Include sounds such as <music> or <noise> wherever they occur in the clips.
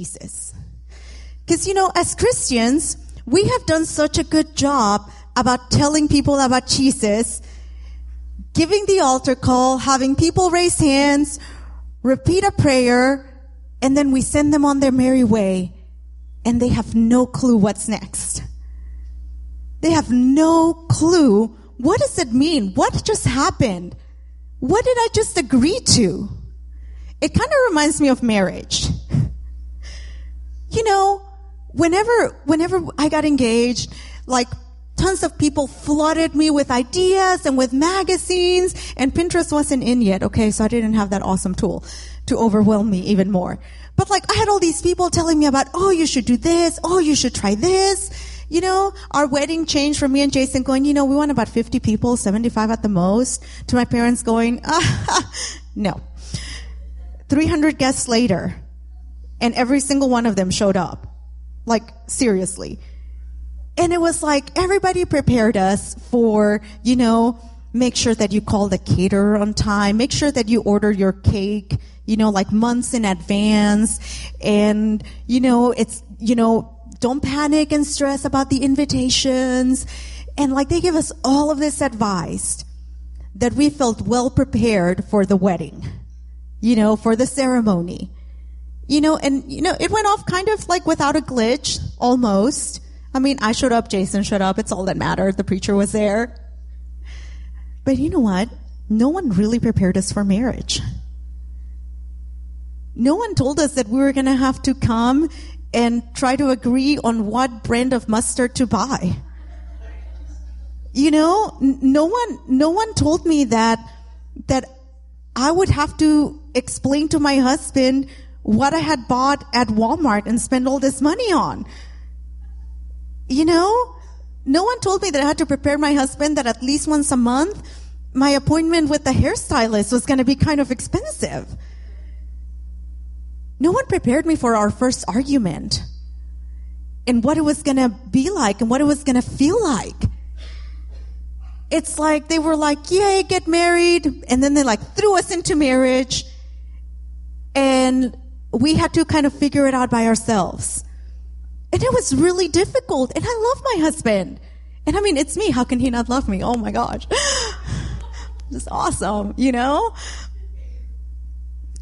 Jesus. Because, you know, as Christians, we have done such a good job about telling people about Jesus, giving the altar call, having people raise hands, repeat a prayer, and then we send them on their merry way, and they have no clue what's next. They have no clue. What does it mean? What just happened? What did I just agree to? It kind of reminds me of marriage. <laughs> You know, whenever, whenever I got engaged, like tons of people flooded me with ideas and with magazines and Pinterest wasn't in yet. Okay. So I didn't have that awesome tool to overwhelm me even more. But like I had all these people telling me about, oh, you should do this. Oh, you should try this. You know, our wedding changed from me and Jason going, you know, we want about 50 people, 75 at the most, to my parents going, ah, <laughs> no. 300 guests later, and every single one of them showed up. Like, seriously. And it was like everybody prepared us for, you know, make sure that you call the caterer on time, make sure that you order your cake, you know, like months in advance. And, you know, it's, you know, don't panic and stress about the invitations. And like they give us all of this advice that we felt well prepared for the wedding, you know, for the ceremony. You know, and you know, it went off kind of like without a glitch, almost. I mean, I showed up, Jason showed up, it's all that mattered. The preacher was there. But you know what? No one really prepared us for marriage. No one told us that we were going to have to come and try to agree on what brand of mustard to buy. You know, no one, no one told me that, that I would have to explain to my husband what I had bought at Walmart and spend all this money on. You know, no one told me that I had to prepare my husband that at least once a month my appointment with the hairstylist was going to be kind of expensive. No one prepared me for our first argument and what it was going to be like and what it was going to feel like. It's like they were like, yay, get married. And then they like threw us into marriage. And we had to kind of figure it out by ourselves. And it was really difficult. And I love my husband. And I mean, it's me. How can he not love me? Oh my gosh. <sighs> It's awesome, you know?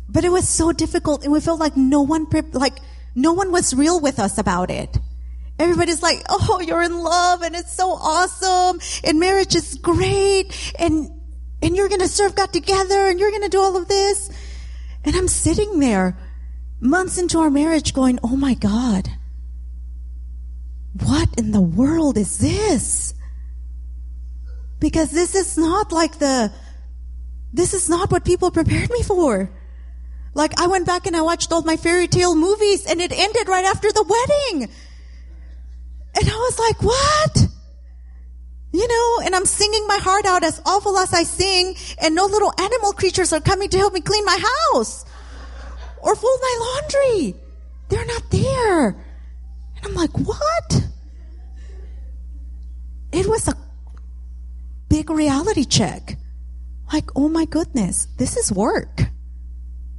But it was so difficult and we felt like no one, like, no one was real with us about it. Everybody's like, oh, you're in love and it's so awesome and marriage is great and, and you're going to serve God together and you're going to do all of this. And I'm sitting there months into our marriage going, oh my God, what in the world is this? Because this is not like the, this is not what people prepared me for. Like I went back and I watched all my fairy tale movies and it ended right after the wedding. And I was like, what? You know, and I'm singing my heart out as awful as I sing and no little animal creatures are coming to help me clean my house or fold my laundry. They're not there. And I'm like, what? It was a big reality check. Like, oh my goodness, this is work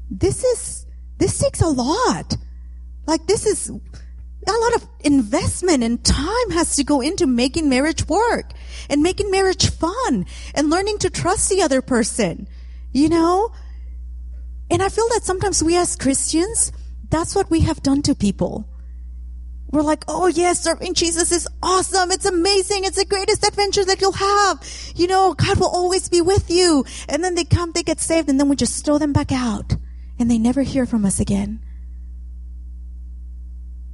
this is, this takes a lot. Like this is a lot of investment and time has to go into making marriage work and making marriage fun and learning to trust the other person, you know? And I feel that sometimes we as Christians, that's what we have done to people. We're like, oh yes, serving Jesus is awesome. It's amazing. It's the greatest adventure that you'll have. You know, God will always be with you. And then they come, they get saved, and then we just throw them back out and they never hear from us again.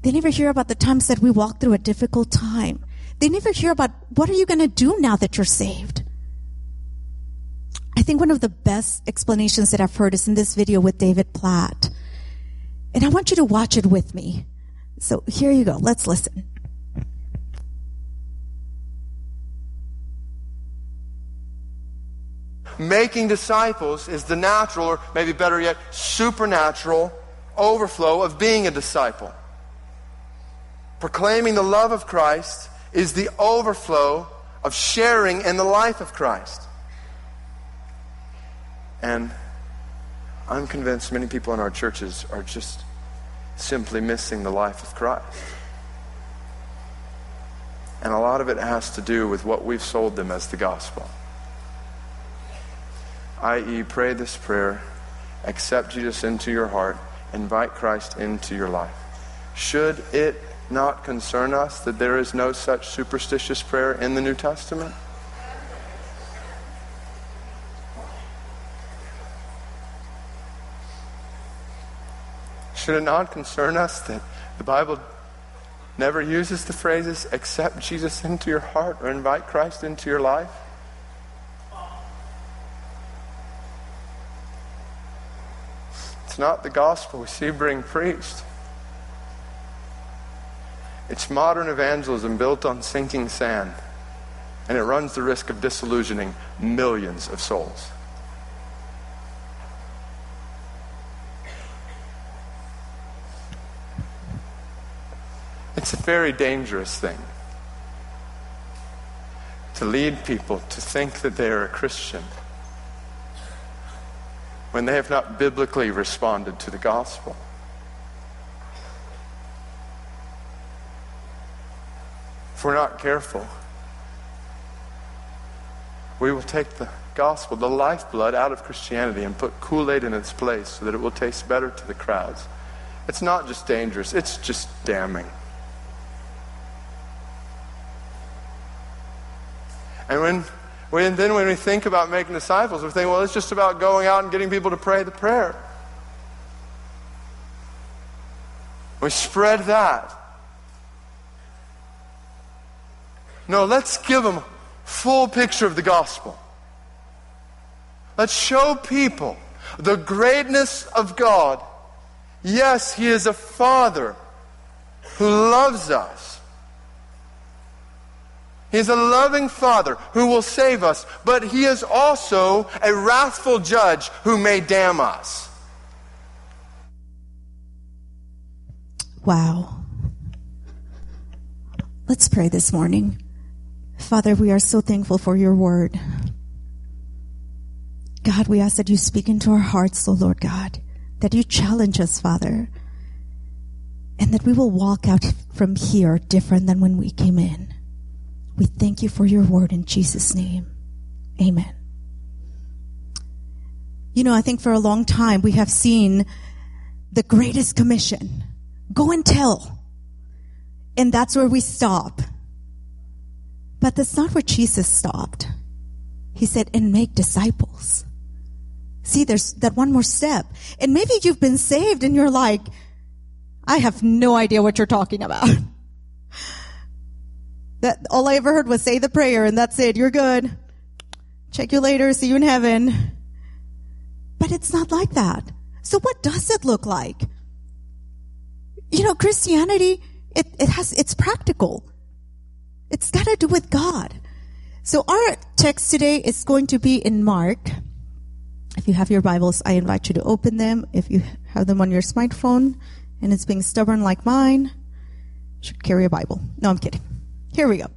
They never hear about the times that we walked through a difficult time. They never hear about what are you going to do now that you're saved? I think one of the best explanations that I've heard is in this video with David Platt. And I want you to watch it with me. So here you go. Let's listen. making disciples is the natural, or maybe better yet, supernatural overflow of being a disciple. Proclaiming the love of Christ is the overflow of sharing in the life of Christ. And I'm convinced many people in our churches are just simply missing the life of Christ. And a lot of it has to do with what we've sold them as the gospel. I.e., pray this prayer, accept Jesus into your heart, invite Christ into your life. Should it not concern us that there is no such superstitious prayer in the New Testament? Should it not concern us that the Bible never uses the phrases accept Jesus into your heart or invite Christ into your life? It's not the gospel we see being preached. It's modern evangelism built on sinking sand, and it runs the risk of disillusioning millions of souls. It's a very dangerous thing to lead people to think that they are a Christian when they have not biblically responded to the gospel. If we're not careful, we will take the gospel, the lifeblood, out of Christianity and put Kool Aid in its place so that it will taste better to the crowds. It's not just dangerous, it's just damning. And when, when then when we think about making disciples, we think, well, it's just about going out and getting people to pray the prayer. We spread that. No, let's give them full picture of the gospel. Let's show people the greatness of God. Yes, He is a Father who loves us. He's a loving Father who will save us, but He is also a wrathful judge who may damn us. Wow. Let's pray this morning. Father, we are so thankful for your word. God, we ask that you speak into our hearts, O Lord God, that you challenge us, Father, and that we will walk out from here different than when we came in. We thank you for your word in Jesus' name. Amen. You know, I think for a long time we have seen the greatest commission. Go and tell. And that's where we stop. But that's not where Jesus stopped. He said, and make disciples. See, there's that one more step. And maybe you've been saved and you're like, I have no idea what you're talking about. <laughs> that all I ever heard was say the prayer and that's it. You're good. Check you later. See you in heaven. But it's not like that. So what does it look like? You know, Christianity, it, it has, it's practical. It's got to do with God. So our text today is going to be in Mark. If you have your Bibles, I invite you to open them. If you have them on your smartphone and it's being stubborn like mine, should carry a Bible. No, I'm kidding. Here we go.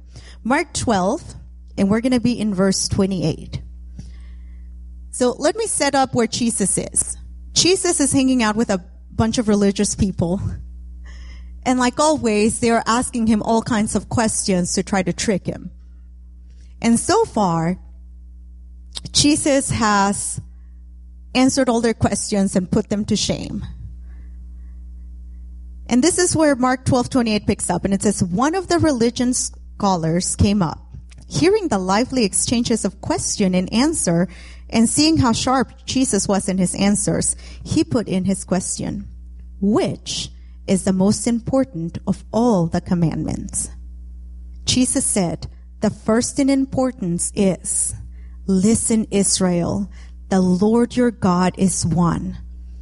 Mark 12, and we're going to be in verse 28. So let me set up where Jesus is. Jesus is hanging out with a bunch of religious people and like always, they are asking him all kinds of questions to try to trick him. And so far, Jesus has answered all their questions and put them to shame. And this is where Mark 12:28 picks up and it says one of the religion scholars came up hearing the lively exchanges of question and answer and seeing how sharp Jesus was in his answers he put in his question which is the most important of all the commandments. Jesus said, the first in importance is, listen Israel, the Lord your God is one.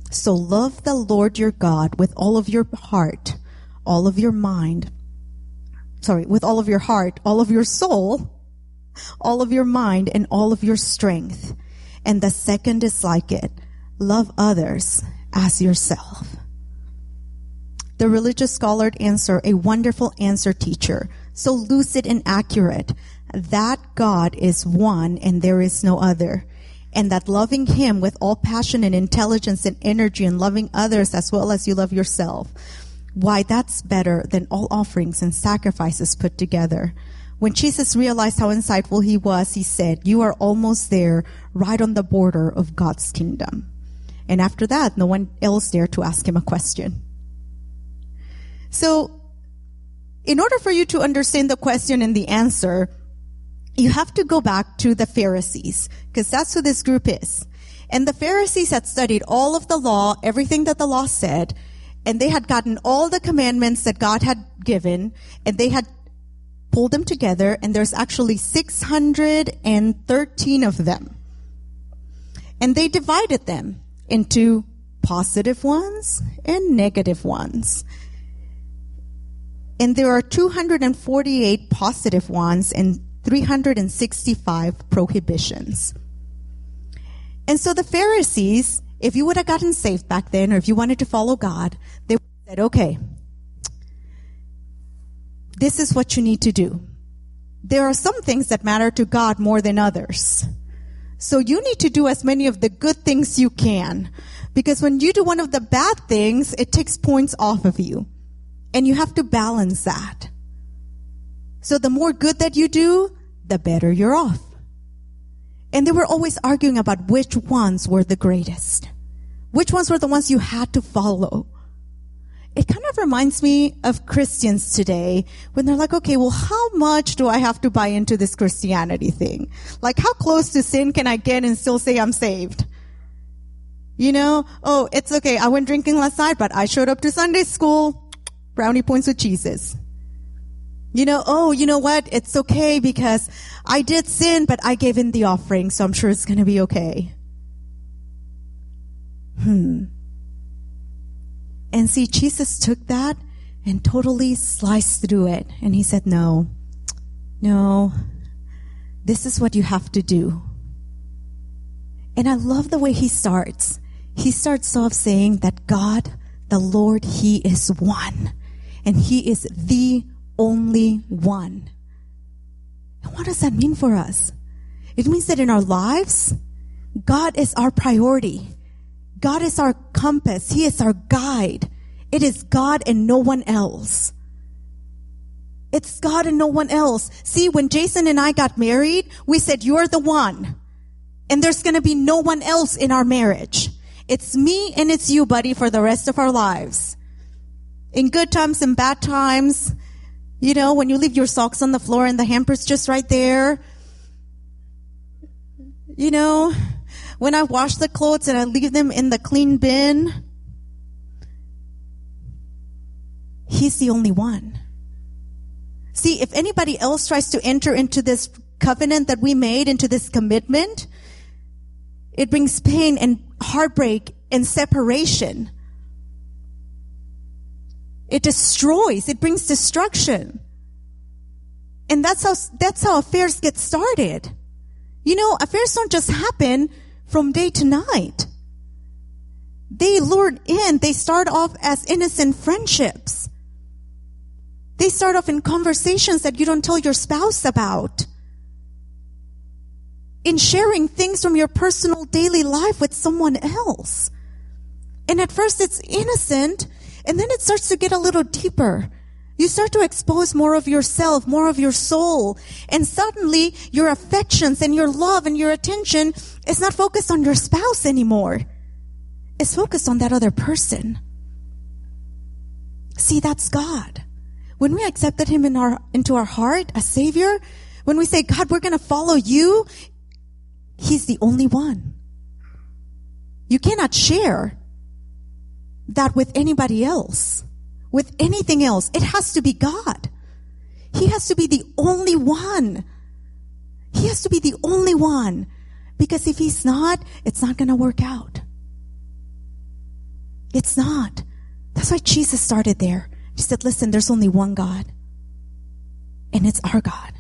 So love the Lord your God with all of your heart, all of your mind, sorry, with all of your heart, all of your soul, all of your mind, and all of your strength. And the second is like it. Love others as yourself. The religious scholar answer, a wonderful answer teacher, so lucid and accurate. That God is one and there is no other. And that loving Him with all passion and intelligence and energy and loving others as well as you love yourself, why that's better than all offerings and sacrifices put together. When Jesus realized how insightful he was, he said, You are almost there, right on the border of God's kingdom. And after that, no one else dared to ask him a question. So, in order for you to understand the question and the answer, you have to go back to the Pharisees, because that's who this group is. And the Pharisees had studied all of the law, everything that the law said, and they had gotten all the commandments that God had given, and they had pulled them together, and there's actually 613 of them. And they divided them into positive ones and negative ones. And there are 248 positive ones and 365 prohibitions. And so the Pharisees, if you would have gotten saved back then, or if you wanted to follow God, they said, okay, this is what you need to do. There are some things that matter to God more than others. So you need to do as many of the good things you can. Because when you do one of the bad things, it takes points off of you. And you have to balance that. So the more good that you do, the better you're off. And they were always arguing about which ones were the greatest. Which ones were the ones you had to follow. It kind of reminds me of Christians today when they're like, okay, well, how much do I have to buy into this Christianity thing? Like, how close to sin can I get and still say I'm saved? You know, oh, it's okay. I went drinking last night, but I showed up to Sunday school. Brownie points with Jesus. You know, oh, you know what? It's okay because I did sin, but I gave in the offering, so I'm sure it's going to be okay. Hmm. And see, Jesus took that and totally sliced through it. And he said, no, no, this is what you have to do. And I love the way he starts. He starts off saying that God, the Lord, He is one. And He is the only one. And what does that mean for us? It means that in our lives, God is our priority. God is our compass. He is our guide. It is God and no one else. It's God and no one else. See, when Jason and I got married, we said, you're the one. And there's gonna be no one else in our marriage. It's me and it's you, buddy, for the rest of our lives. In good times and bad times, you know, when you leave your socks on the floor and the hamper's just right there. You know, when I wash the clothes and I leave them in the clean bin. He's the only one. See, if anybody else tries to enter into this covenant that we made, into this commitment, it brings pain and heartbreak and separation. It destroys. It brings destruction. And that's how, that's how affairs get started. You know, affairs don't just happen from day to night. They lured in, they start off as innocent friendships. They start off in conversations that you don't tell your spouse about. In sharing things from your personal daily life with someone else. And at first it's innocent, and then it starts to get a little deeper. You start to expose more of yourself, more of your soul. And suddenly your affections and your love and your attention is not focused on your spouse anymore. It's focused on that other person. See, that's God. When we accepted Him in our, into our heart as Savior, when we say, God, we're going to follow you, He's the only one. You cannot share that with anybody else, with anything else. It has to be God. He has to be the only one. He has to be the only one. Because if he's not, it's not going to work out. It's not. That's why Jesus started there. He said, listen, there's only one God. And it's our God.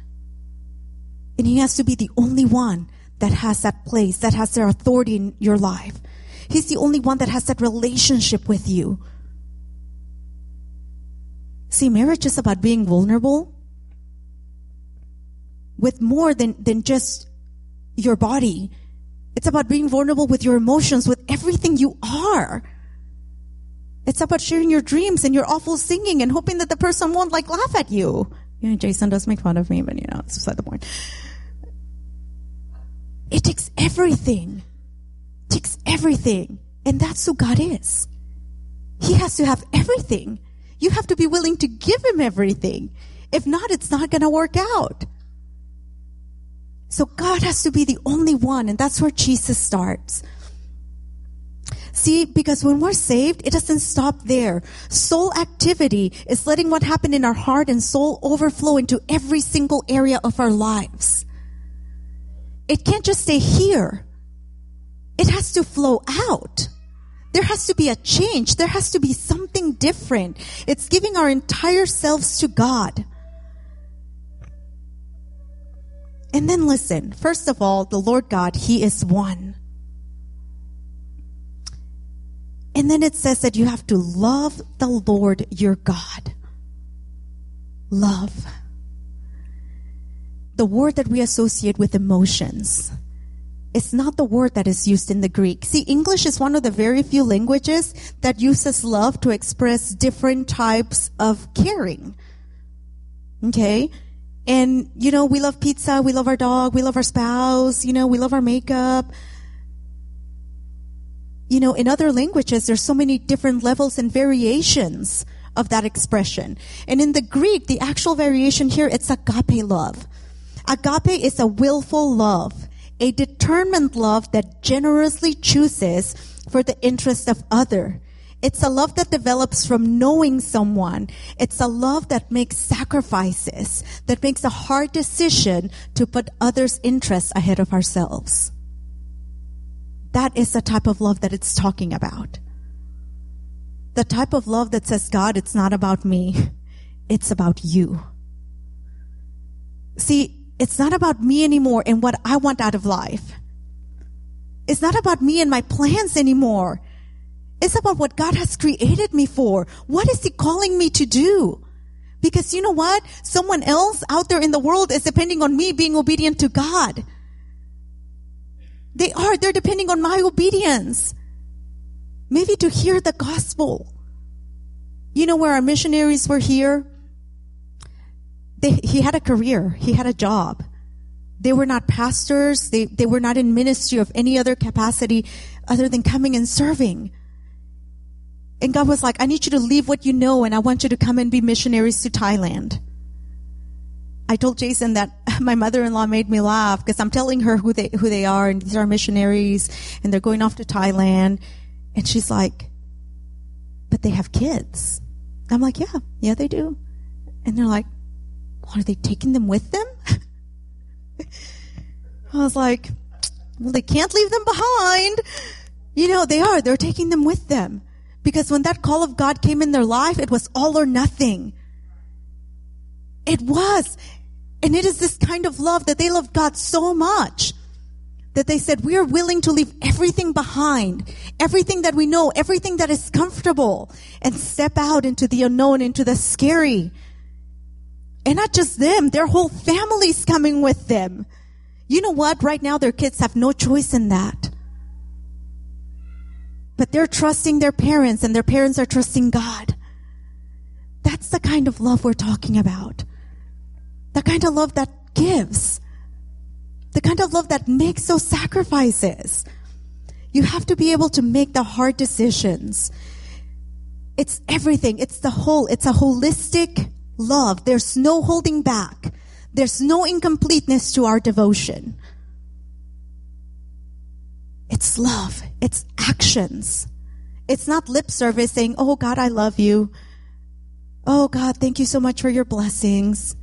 And he has to be the only one that has that place, that has their authority in your life. He's the only one that has that relationship with you. See, marriage is about being vulnerable with more than, than just your body. It's about being vulnerable with your emotions, with everything you are. It's about sharing your dreams and your awful singing and hoping that the person won't like laugh at you. You know, Jason does make fun of me, but you know, it's beside the point. It takes everything. Takes everything. And that's who God is. He has to have everything. You have to be willing to give him everything. If not, it's not going to work out. So God has to be the only one, and that's where Jesus starts. See, because when we're saved, it doesn't stop there. Soul activity is letting what happened in our heart and soul overflow into every single area of our lives. It can't just stay here. It has to flow out. There has to be a change. There has to be something different. It's giving our entire selves to God. And then listen. First of all, the Lord God, He is one. And then it says that you have to love the Lord your God. Love. The word that we associate with emotions. It's not the word that is used in the Greek. See, English is one of the very few languages that uses love to express different types of caring. Okay? And, you know, we love pizza, we love our dog, we love our spouse, you know, we love our makeup. You know, in other languages, there's so many different levels and variations of that expression. And in the Greek, the actual variation here, it's agape love. Agape is a willful love, a determined love that generously chooses for the interest of other. It's a love that develops from knowing someone. It's a love that makes sacrifices, that makes a hard decision to put others' interests ahead of ourselves. That is the type of love that it's talking about. The type of love that says, God, it's not about me. It's about you. See, it's not about me anymore and what I want out of life. It's not about me and my plans anymore. It's about what God has created me for. What is He calling me to do? Because you know what? Someone else out there in the world is depending on me being obedient to God. They are. They're depending on my obedience. Maybe to hear the gospel. You know where our missionaries were here? They, he had a career. He had a job. They were not pastors. They, they were not in ministry of any other capacity other than coming and serving. And God was like, I need you to leave what you know and I want you to come and be missionaries to Thailand. I told Jason that <laughs> my mother-in-law made me laugh because I'm telling her who they, who they are and these are missionaries and they're going off to Thailand. And she's like, but they have kids. I'm like, yeah, yeah, they do. And they're like, are they taking them with them? <laughs> I was like, well, they can't leave them behind. You know, they are. They're taking them with them. Because when that call of God came in their life, it was all or nothing. It was. And it is this kind of love that they loved God so much that they said, we are willing to leave everything behind, everything that we know, everything that is comfortable and step out into the unknown, into the scary. And not just them, their whole family's coming with them. You know what? Right now their kids have no choice in that. But they're trusting their parents and their parents are trusting God. That's the kind of love we're talking about. The kind of love that gives. The kind of love that makes those sacrifices. You have to be able to make the hard decisions. It's everything. It's the whole, it's a holistic love. There's no holding back. There's no incompleteness to our devotion. It's love. It's actions. It's not lip service saying, Oh God, I love you. Oh God, thank you so much for your blessings.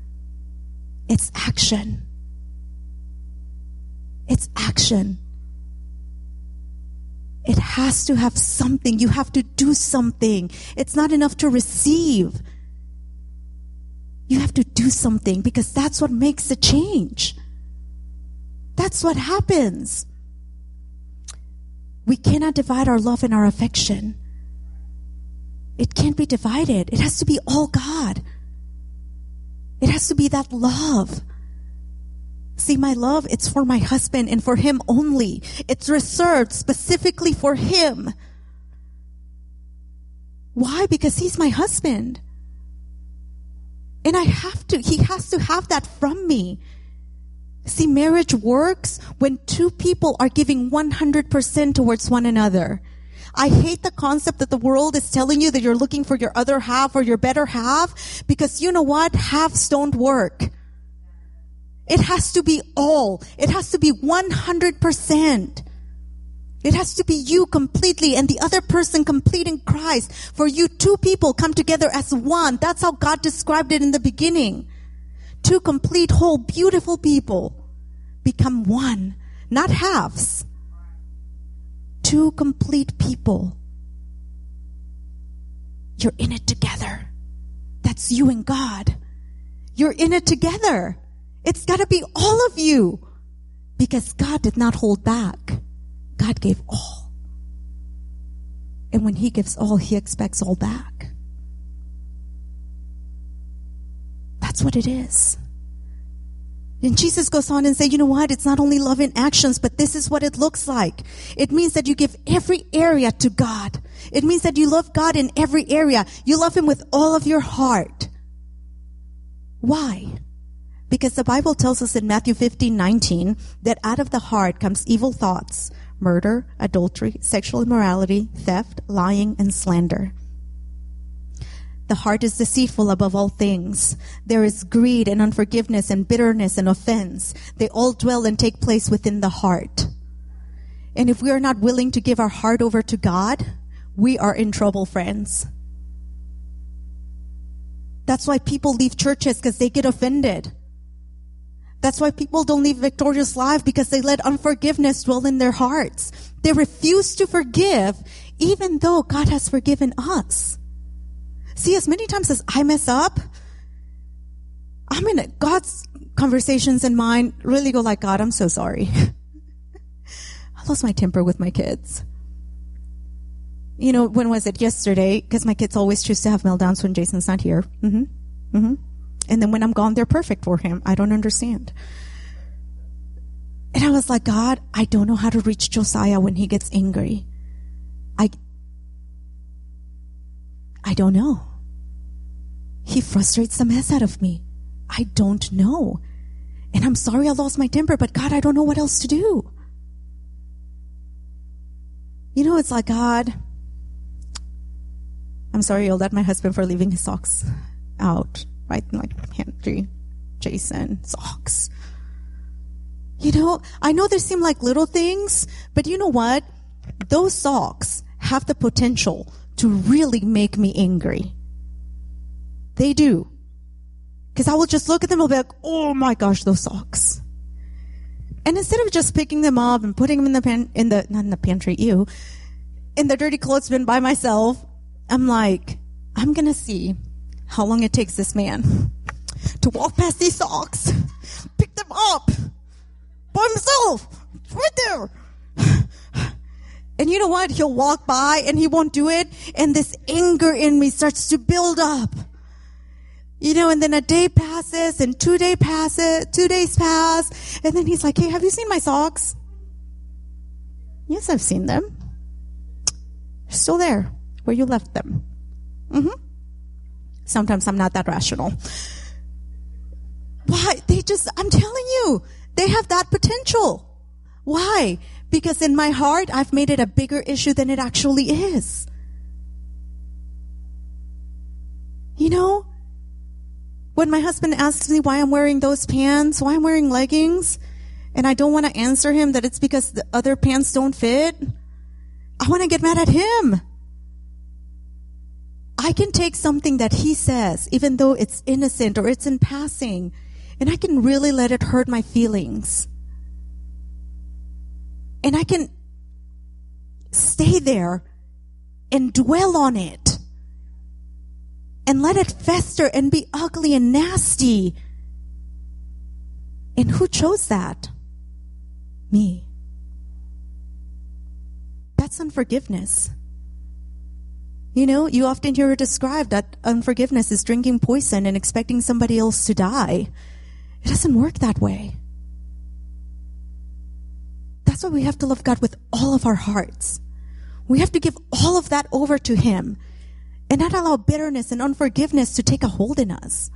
It's action. It's action. It has to have something. You have to do something. It's not enough to receive. You have to do something because that's what makes the change. That's what happens. We cannot divide our love and our affection. It can't be divided. It has to be all God. It has to be that love. See, my love, it's for my husband and for him only. It's reserved specifically for him. Why? Because he's my husband. And I have to, he has to have that from me. See, marriage works when two people are giving 100% towards one another. I hate the concept that the world is telling you that you're looking for your other half or your better half because you know what? Halves don't work. It has to be all. It has to be 100%. It has to be you completely and the other person complete in Christ. For you two people come together as one. That's how God described it in the beginning. Two complete, whole, beautiful people become one, not halves. Two complete people. You're in it together. That's you and God. You're in it together. It's gotta be all of you. Because God did not hold back. God gave all. And when He gives all, He expects all back. That's what it is. And Jesus goes on and say, you know what? It's not only love in actions, but this is what it looks like. It means that you give every area to God. It means that you love God in every area. You love Him with all of your heart. Why? Because the Bible tells us in Matthew 15, 19, that out of the heart comes evil thoughts, murder, adultery, sexual immorality, theft, lying, and slander. The heart is deceitful above all things. There is greed and unforgiveness and bitterness and offense. They all dwell and take place within the heart. And if we are not willing to give our heart over to God, we are in trouble, friends. That's why people leave churches because they get offended. That's why people don't live victorious life because they let unforgiveness dwell in their hearts. They refuse to forgive even though God has forgiven us. See, as many times as I mess up, I'm in. God's conversations and mine really go like, God, I'm so sorry. <laughs> I lost my temper with my kids. You know, when was it? Yesterday, because my kids always choose to have meltdowns when Jason's not here. Mm-hmm. Mm-hmm. And then when I'm gone, they're perfect for him. I don't understand. And I was like, God, I don't know how to reach Josiah when he gets angry. I, I don't know. He frustrates the mess out of me. I don't know. And I'm sorry I lost my temper, but God, I don't know what else to do. You know, it's like, God, I'm sorry you'll let my husband for leaving his socks out in like pantry. Jason, socks. You know, I know they seem like little things, but you know what? Those socks have the potential to really make me angry. They do. Cause I will just look at them and be like, oh my gosh, those socks. And instead of just picking them up and putting them in the pan, in the, not in the pantry, ew, in the dirty clothes bin by myself, I'm like, I'm gonna see how long it takes this man to walk past these socks, pick them up by himself, right there. And you know what? He'll walk by and he won't do it. And this anger in me starts to build up. You know, and then a day passes and two day passes, two days pass. And then he's like, Hey, have you seen my socks? Yes, I've seen them. They're still there where you left them. Mm-hmm. Sometimes I'm not that rational. Why? They just, I'm telling you, they have that potential. Why? Because in my heart, I've made it a bigger issue than it actually is. You know, when my husband asks me why I'm wearing those pants, why I'm wearing leggings, and I don't want to answer him that it's because the other pants don't fit, I want to get mad at him. I can take something that he says, even though it's innocent or it's in passing, and I can really let it hurt my feelings. And I can stay there and dwell on it and let it fester and be ugly and nasty. And who chose that? Me. That's unforgiveness. You know, you often hear it described that unforgiveness is drinking poison and expecting somebody else to die. It doesn't work that way. That's why we have to love God with all of our hearts. We have to give all of that over to Him and not allow bitterness and unforgiveness to take a hold in us.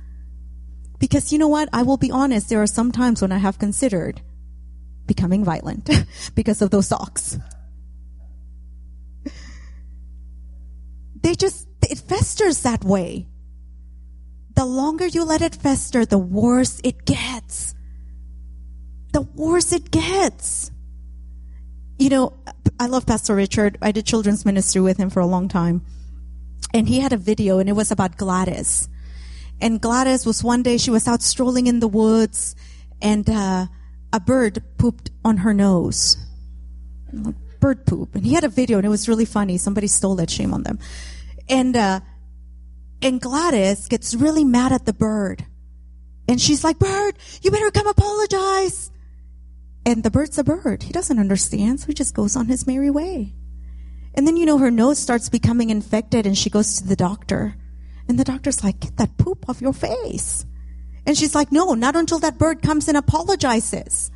Because you know what? I will be honest. There are some times when I have considered becoming violent <laughs> because of those socks. They just, it festers that way. The longer you let it fester, the worse it gets. The worse it gets. You know, I love Pastor Richard. I did children's ministry with him for a long time. And he had a video and it was about Gladys. And Gladys was one day, she was out strolling in the woods and, uh, a bird pooped on her nose. Bird poop. And he had a video and it was really funny. Somebody stole it. Shame on them. And, uh, and Gladys gets really mad at the bird. And she's like, bird, you better come apologize. And the bird's a bird. He doesn't understand. So he just goes on his merry way. And then, you know, her nose starts becoming infected and she goes to the doctor. And the doctor's like, get that poop off your face. And she's like, no, not until that bird comes and apologizes.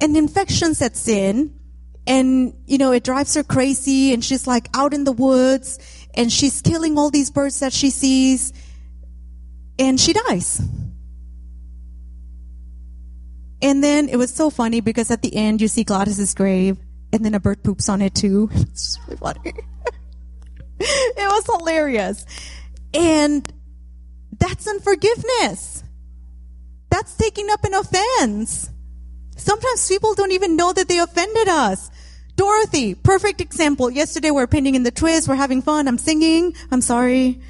And the infection sets in and, you know, it drives her crazy and she's like out in the woods and she's killing all these birds that she sees and she dies. And then it was so funny because at the end you see Gladys's grave and then a bird poops on it too. <laughs> it's really funny. <laughs> it was hilarious. And that's unforgiveness. That's taking up an offense. Sometimes people don't even know that they offended us. Dorothy, perfect example. Yesterday we are painting in the twist. We're having fun. I'm singing. I'm sorry.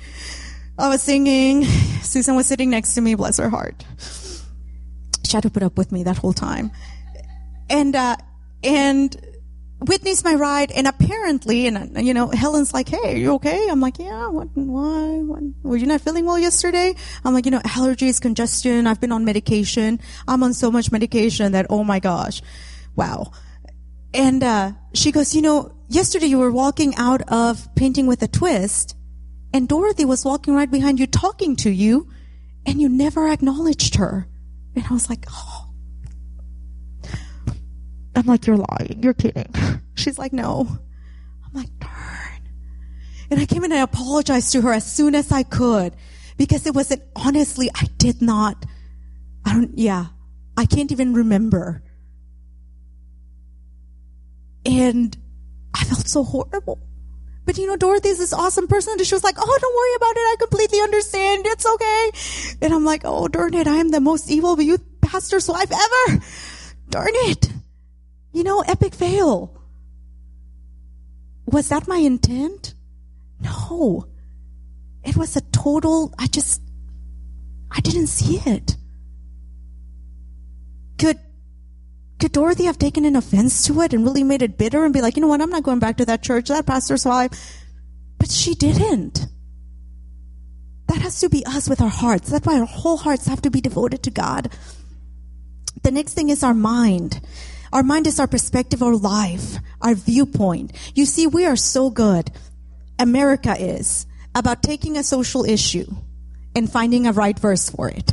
I was singing. <sighs> Susan was sitting next to me. Bless her heart. She had to put up with me that whole time. And, uh, and Whitney's my ride, and apparently, and you know, Helen's like, "Hey, are you okay?" I'm like, "Yeah. What? Why? What, were you not feeling well yesterday?" I'm like, "You know, allergies, congestion. I've been on medication. I'm on so much medication that, oh my gosh, wow." And uh, she goes, "You know, yesterday you were walking out of painting with a twist, and Dorothy was walking right behind you, talking to you, and you never acknowledged her." And I was like, "Oh." I'm like, you're lying. You're kidding. <laughs> She's like, no. I'm like, darn. And I came in and I apologized to her as soon as I could because it wasn't, honestly, I did not, I don't, yeah, I can't even remember. And I felt so horrible. But you know, Dorothy's this awesome person. And she was like, Oh, don't worry about it. I completely understand. It's okay. And I'm like, Oh, darn it. I am the most evil youth pastor's wife ever. Darn it. You know, epic fail. Was that my intent? No. It was a total, I just, I didn't see it. Could, could Dorothy have taken an offense to it and really made it bitter and be like, you know what, I'm not going back to that church, that pastor's wife. But she didn't. That has to be us with our hearts. That's why our whole hearts have to be devoted to God. The next thing is our mind. Our mind is our perspective our life, our viewpoint. You see, we are so good. America is about taking a social issue and finding a right verse for it.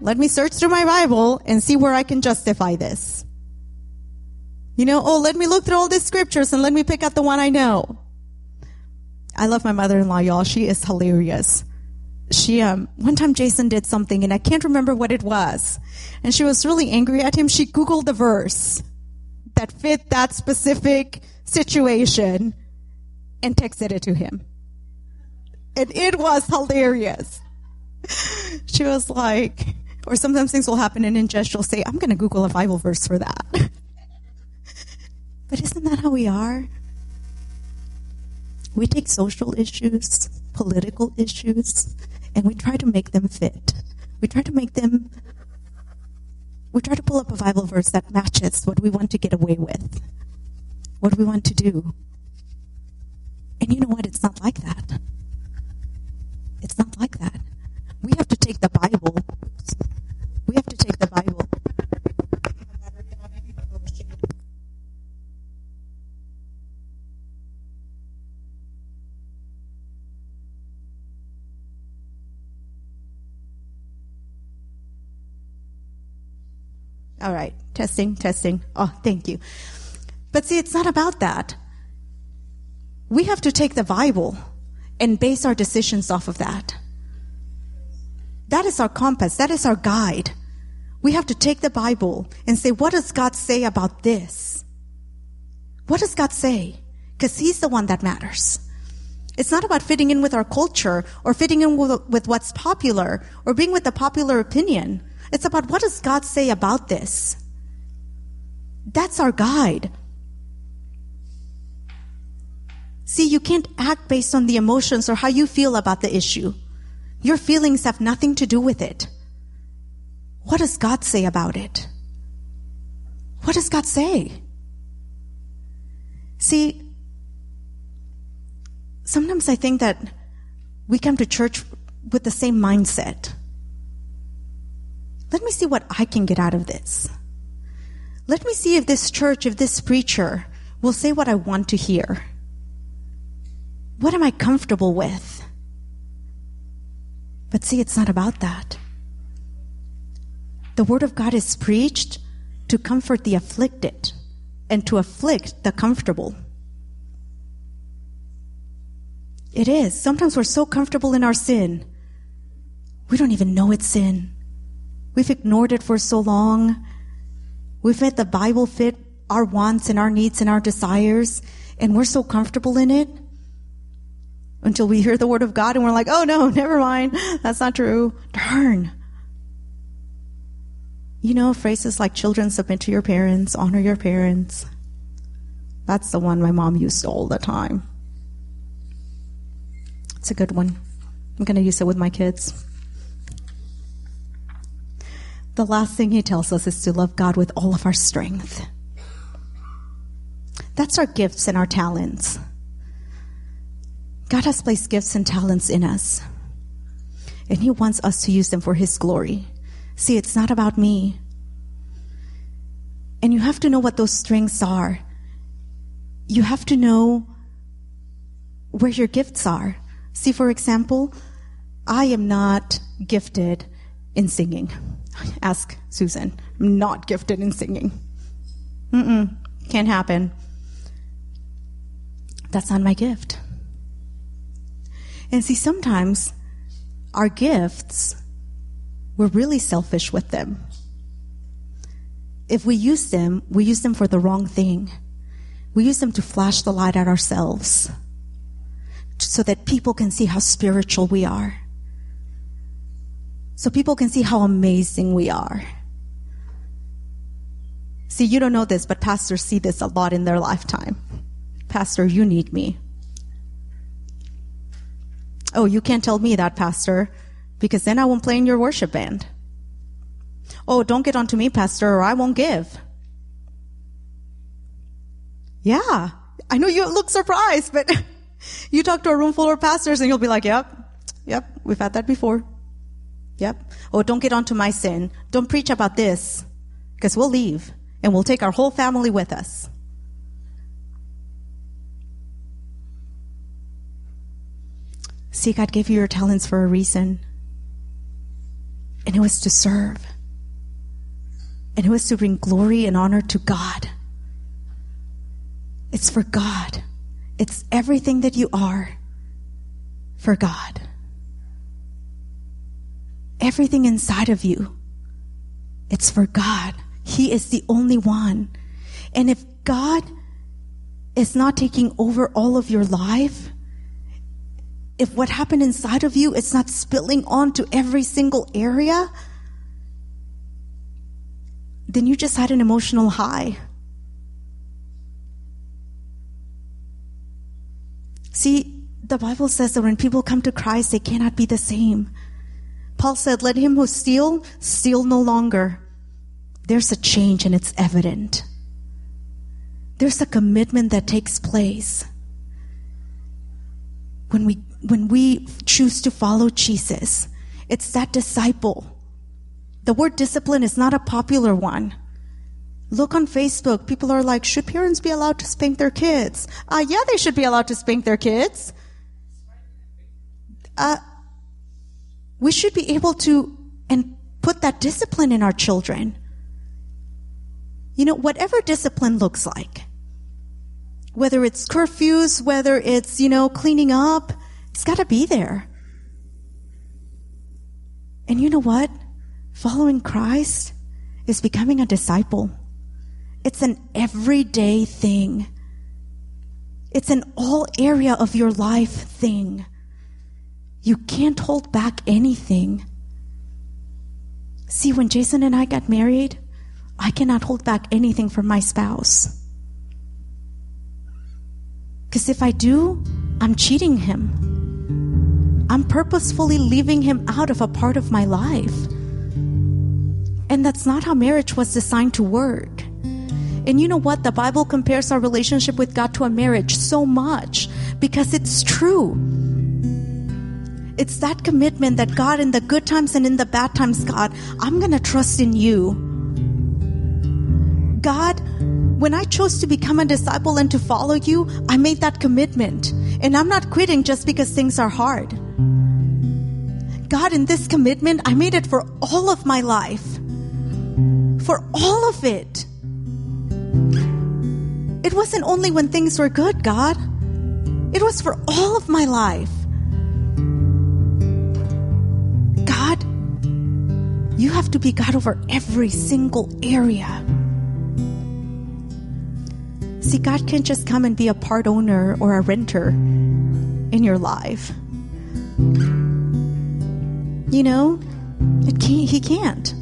Let me search through my Bible and see where I can justify this. You know, oh, let me look through all these scriptures and let me pick out the one I know. I love my mother-in-law, y'all. She is hilarious she um one time Jason did something and I can't remember what it was. And she was really angry at him. She googled the verse that fit that specific situation and texted it to him. And it was hilarious. <laughs> She was like, or sometimes things will happen and in jest she'll say, I'm going to Google a Bible verse for that. <laughs> but isn't that how we are? We take social issues, political issues, and we try to make them fit. We try to make them, we try to pull up a Bible verse that matches what we want to get away with, what we want to do. And you know what? It's not like that. It's not like that. We have to take the Bible. We have to take the Bible All right. Testing, testing. Oh, thank you. But see, it's not about that. We have to take the Bible and base our decisions off of that. That is our compass. That is our guide. We have to take the Bible and say, what does God say about this? What does God say? Because He's the one that matters. It's not about fitting in with our culture or fitting in with, with, what's popular or being with the popular opinion. It's about what does God say about this? That's our guide. See, you can't act based on the emotions or how you feel about the issue. Your feelings have nothing to do with it. What does God say about it? What does God say? See, sometimes I think that we come to church with the same mindset. Let me see what I can get out of this. Let me see if this church, if this preacher will say what I want to hear. What am I comfortable with? But see, it's not about that. The Word of God is preached to comfort the afflicted and to afflict the comfortable. It is. Sometimes we're so comfortable in our sin, we don't even know it's sin. We've ignored it for so long. We've let the Bible fit our wants and our needs and our desires, and we're so comfortable in it until we hear the word of God and we're like, oh no, <laughs> never mind. That's not true. Turn. You know, phrases like children submit to your parents, honor your parents. That's the one my mom used all the time. It's a good one. I'm going to use it with my kids. The last thing he tells us is to love God with all of our strength. That's our gifts and our talents. God has placed gifts and talents in us, and He wants us to use them for His glory. See, it's not about me. And you have to know what those strengths are. You have to know where your gifts are. See, for example, I am not gifted in singing. Ask Susan. I'm not gifted in singing. Mm-mm. Can't happen. That's not my gift. And see, sometimes our gifts, we're really selfish with them. If we use them, we use them for the wrong thing. We use them to flash the light at ourselves so that people can see how spiritual we are. So people can see how amazing we are. See, you don't know this, but pastors see this a lot in their lifetime. Pastor, you need me. Oh, you can't tell me that, Pastor, because then I won't play in your worship band. Oh, don't get onto me, Pastor, or I won't give. Yeah, I know you look surprised, but <laughs> you talk to a room full of pastors and you'll be like, yep, yep, we've had that before. Yep. Oh, don't get onto my sin. Don't preach about this because we'll leave and we'll take our whole family with us. See, God gave you your talents for a reason. And it was to serve. And it was to bring glory and honor to God. It's for God. It's everything that you are for God. Everything inside of you, it's for God. He is the only one. And if God is not taking over all of your life, if what happened inside of you is not spilling onto every single area, then you just had an emotional high. See, the Bible says that when people come to Christ, they cannot be the same. Paul said, Let him who steal, steal no longer. There's a change and it's evident. There's a commitment that takes place when we when we choose to follow Jesus. It's that disciple. The word discipline is not a popular one. Look on Facebook. People are like, should parents be allowed to spank their kids? Uh, yeah, they should be allowed to spank their kids. Uh, we should be able to and put that discipline in our children. You know, whatever discipline looks like, whether it's curfews, whether it's, you know, cleaning up, it's got to be there. And you know what? Following Christ is becoming a disciple. It's an everyday thing. It's an all area of your life thing. You can't hold back anything. See, when Jason and I got married, I cannot hold back anything from my spouse. Because if I do, I'm cheating him. I'm purposefully leaving him out of a part of my life. And that's not how marriage was designed to work. And you know what? The Bible compares our relationship with God to a marriage so much because it's true. It's that commitment that God, in the good times and in the bad times, God, I'm going to trust in you. God, when I chose to become a disciple and to follow you, I made that commitment. And I'm not quitting just because things are hard. God, in this commitment, I made it for all of my life. For all of it. It wasn't only when things were good, God. It was for all of my life. You have to be God over every single area. See, God can't just come and be a part owner or a renter in your life. You know, can't, He can't.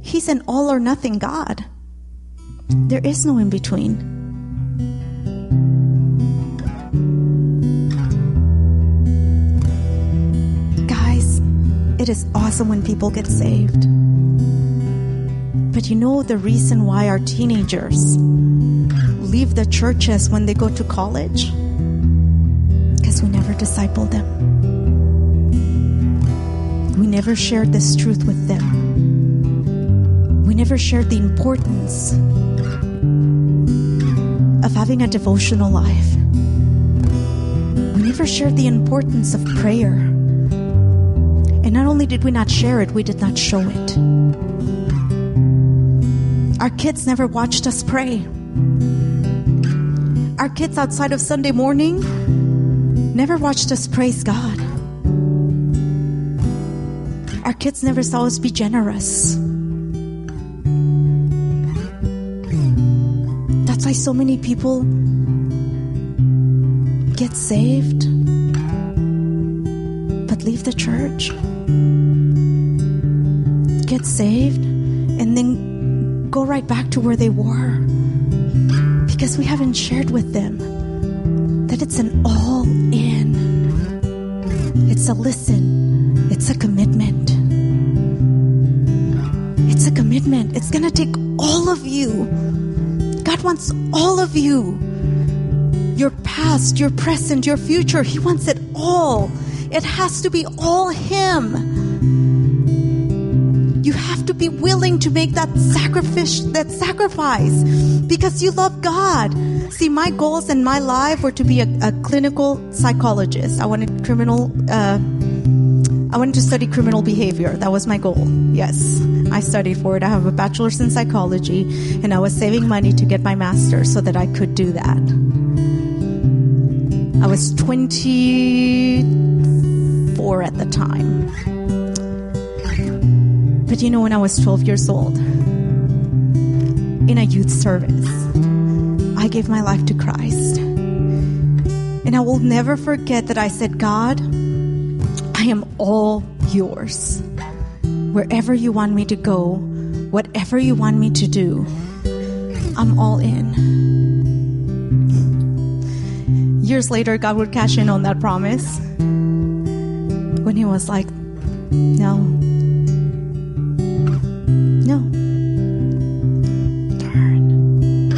He's an all or nothing God. There is no in between. It is awesome when people get saved. But you know the reason why our teenagers leave the churches when they go to college? Because we never discipled them. We never shared this truth with them. We never shared the importance of having a devotional life. We never shared the importance of prayer. And not only did we not share it, we did not show it. Our kids never watched us pray. Our kids outside of Sunday morning never watched us praise God. Our kids never saw us be generous. That's why so many people get saved but leave the church. Get saved and then go right back to where they were because we haven't shared with them that it's an all in. It's a listen. It's a commitment. It's a commitment. It's going to take all of you. God wants all of you. Your past, your present, your future. He wants it. It has to be all Him. You have to be willing to make that sacrifice, that sacrifice, because you love God. See, my goals in my life were to be a, a clinical psychologist. I wanted criminal. Uh, I wanted to study criminal behavior. That was my goal. Yes, I studied for it. I have a bachelor's in psychology, and I was saving money to get my master's so that I could do that. I was 24 at the time. But you know, when I was 12 years old, in a youth service, I gave my life to Christ. And I will never forget that I said, God, I am all yours. Wherever you want me to go, whatever you want me to do, I'm all in. Years later, God would cash in on that promise when He was like, No, no. Turn.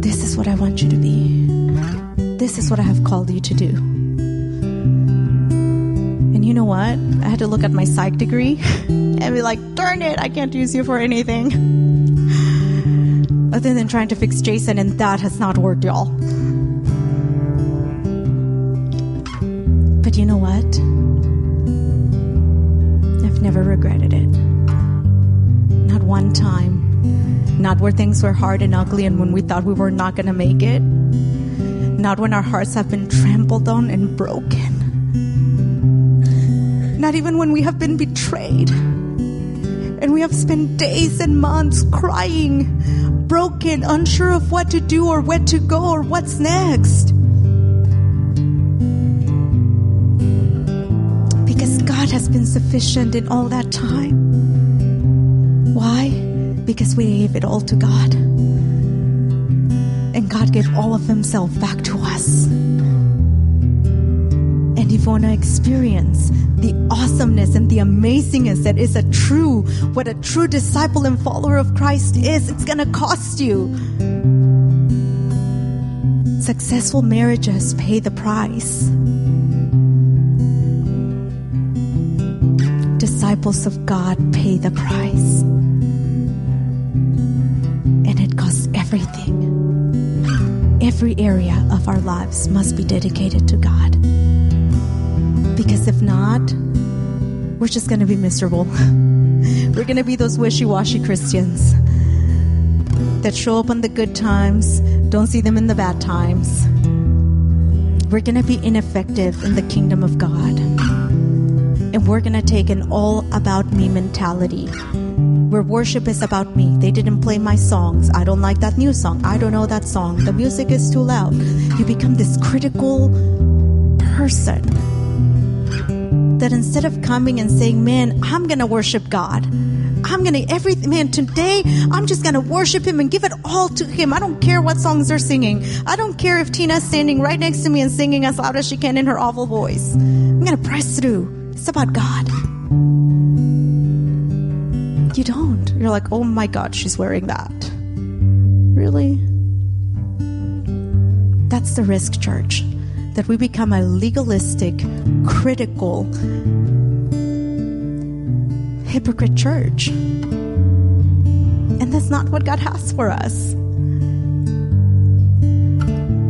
This is what I want you to be. This is what I have called you to do. And you know what? I had to look at my psych degree <laughs> and be like, darn it, I can't use you for anything. <laughs> Other than trying to fix Jason, and that has not worked, y'all. You know what? I've never regretted it. Not one time. Not where things were hard and ugly and when we thought we were not going to make it. Not when our hearts have been trampled on and broken. Not even when we have been betrayed and we have spent days and months crying, broken, unsure of what to do or where to go or what's next. Has been sufficient in all that time. Why? Because we gave it all to God. And God gave all of Himself back to us. And if you want to experience the awesomeness and the amazingness that is a true, what a true disciple and follower of Christ is, it's going to cost you. Successful marriages pay the price. Disciples of God pay the price. And it costs everything. Every area of our lives must be dedicated to God. Because if not, we're just going to be miserable. <laughs> we're going to be those wishy washy Christians that show up on the good times, don't see them in the bad times. We're going to be ineffective in the kingdom of God. And we're going to take an all about me mentality where worship is about me. They didn't play my songs. I don't like that new song. I don't know that song. The music is too loud. You become this critical person that instead of coming and saying, Man, I'm going to worship God. I'm to, every, man, today I'm just to worship Him and give it all to Him. I don't care what songs they're singing. I don't care if Tina's standing right next to me and singing as loud as she can in her awful voice. I'm to press through. It's about God. You don't. You're like, oh my God, she's wearing that. Really? That's the risk, church. That we become a legalistic, critical, hypocrite church. And that's not what God has for us.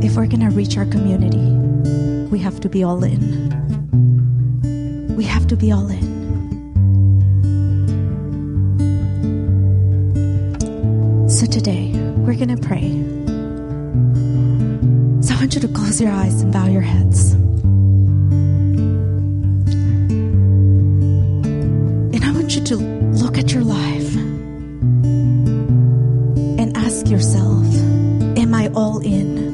If we're going to reach our community, we have to be all in. We have to be all in. So today, we're going to pray. So I want you to close your eyes and bow your heads. And I want you to look at your life and ask yourself Am I all in?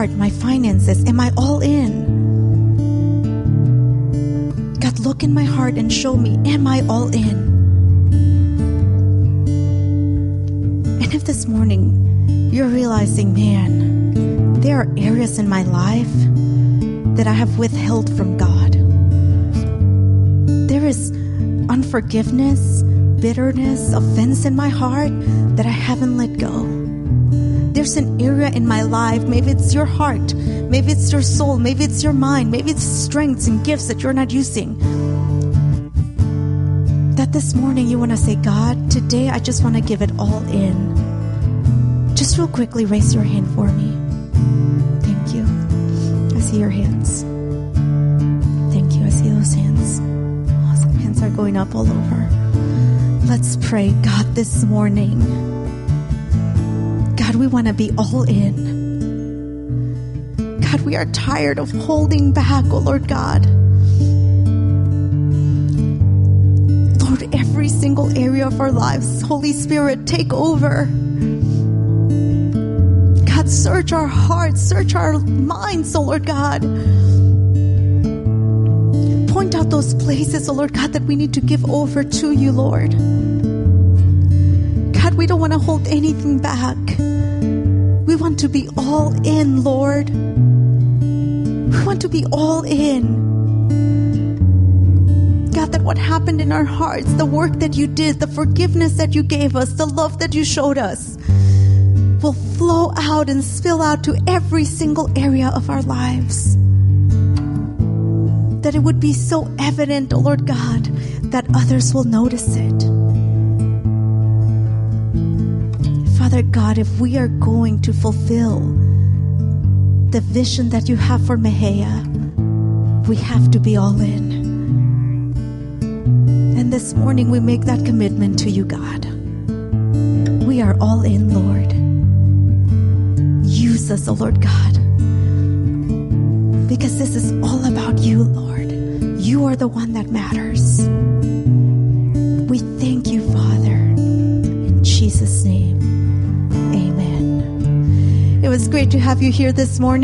Heart, my finances, am I all in? God, look in my heart and show me, am I all in? And if this morning you're realizing, man, there are areas in my life that I have withheld from God, there is unforgiveness, bitterness, offense in my heart that I haven't let go. There's an area in my life, maybe it's your heart, maybe it's your soul, maybe it's your mind, maybe it's strengths and gifts that you're not using. That this morning you want to say, God, today I just want to give it all in. Just real quickly, raise your hand for me. Thank you. I see your hands. Thank you. I see those hands. Awesome. Hands are going up all over. Let's pray, God, this morning. God, we want to be all in. God, we are tired of holding back, oh Lord God. Lord, every single area of our lives, Holy Spirit, take over. God, search our hearts, search our minds, oh Lord God. Point out those places, oh Lord God, that we need to give over to you, Lord. God, we don't want to hold anything back. We want to be all in, Lord. We want to be all in. God, that what happened in our hearts, the work that you did, the forgiveness that you gave us, the love that you showed us, will flow out and spill out to every single area of our lives. That it would be so evident, Lord God, that others will notice it. Father God, if we are going to fulfill the vision that you have for Mejia, we have to be all in. And this morning we make that commitment to you, God. We are all in, Lord. Use us, O Lord God. Because this is all about you, Lord. You are the one that matters. Was great to have you here this morning.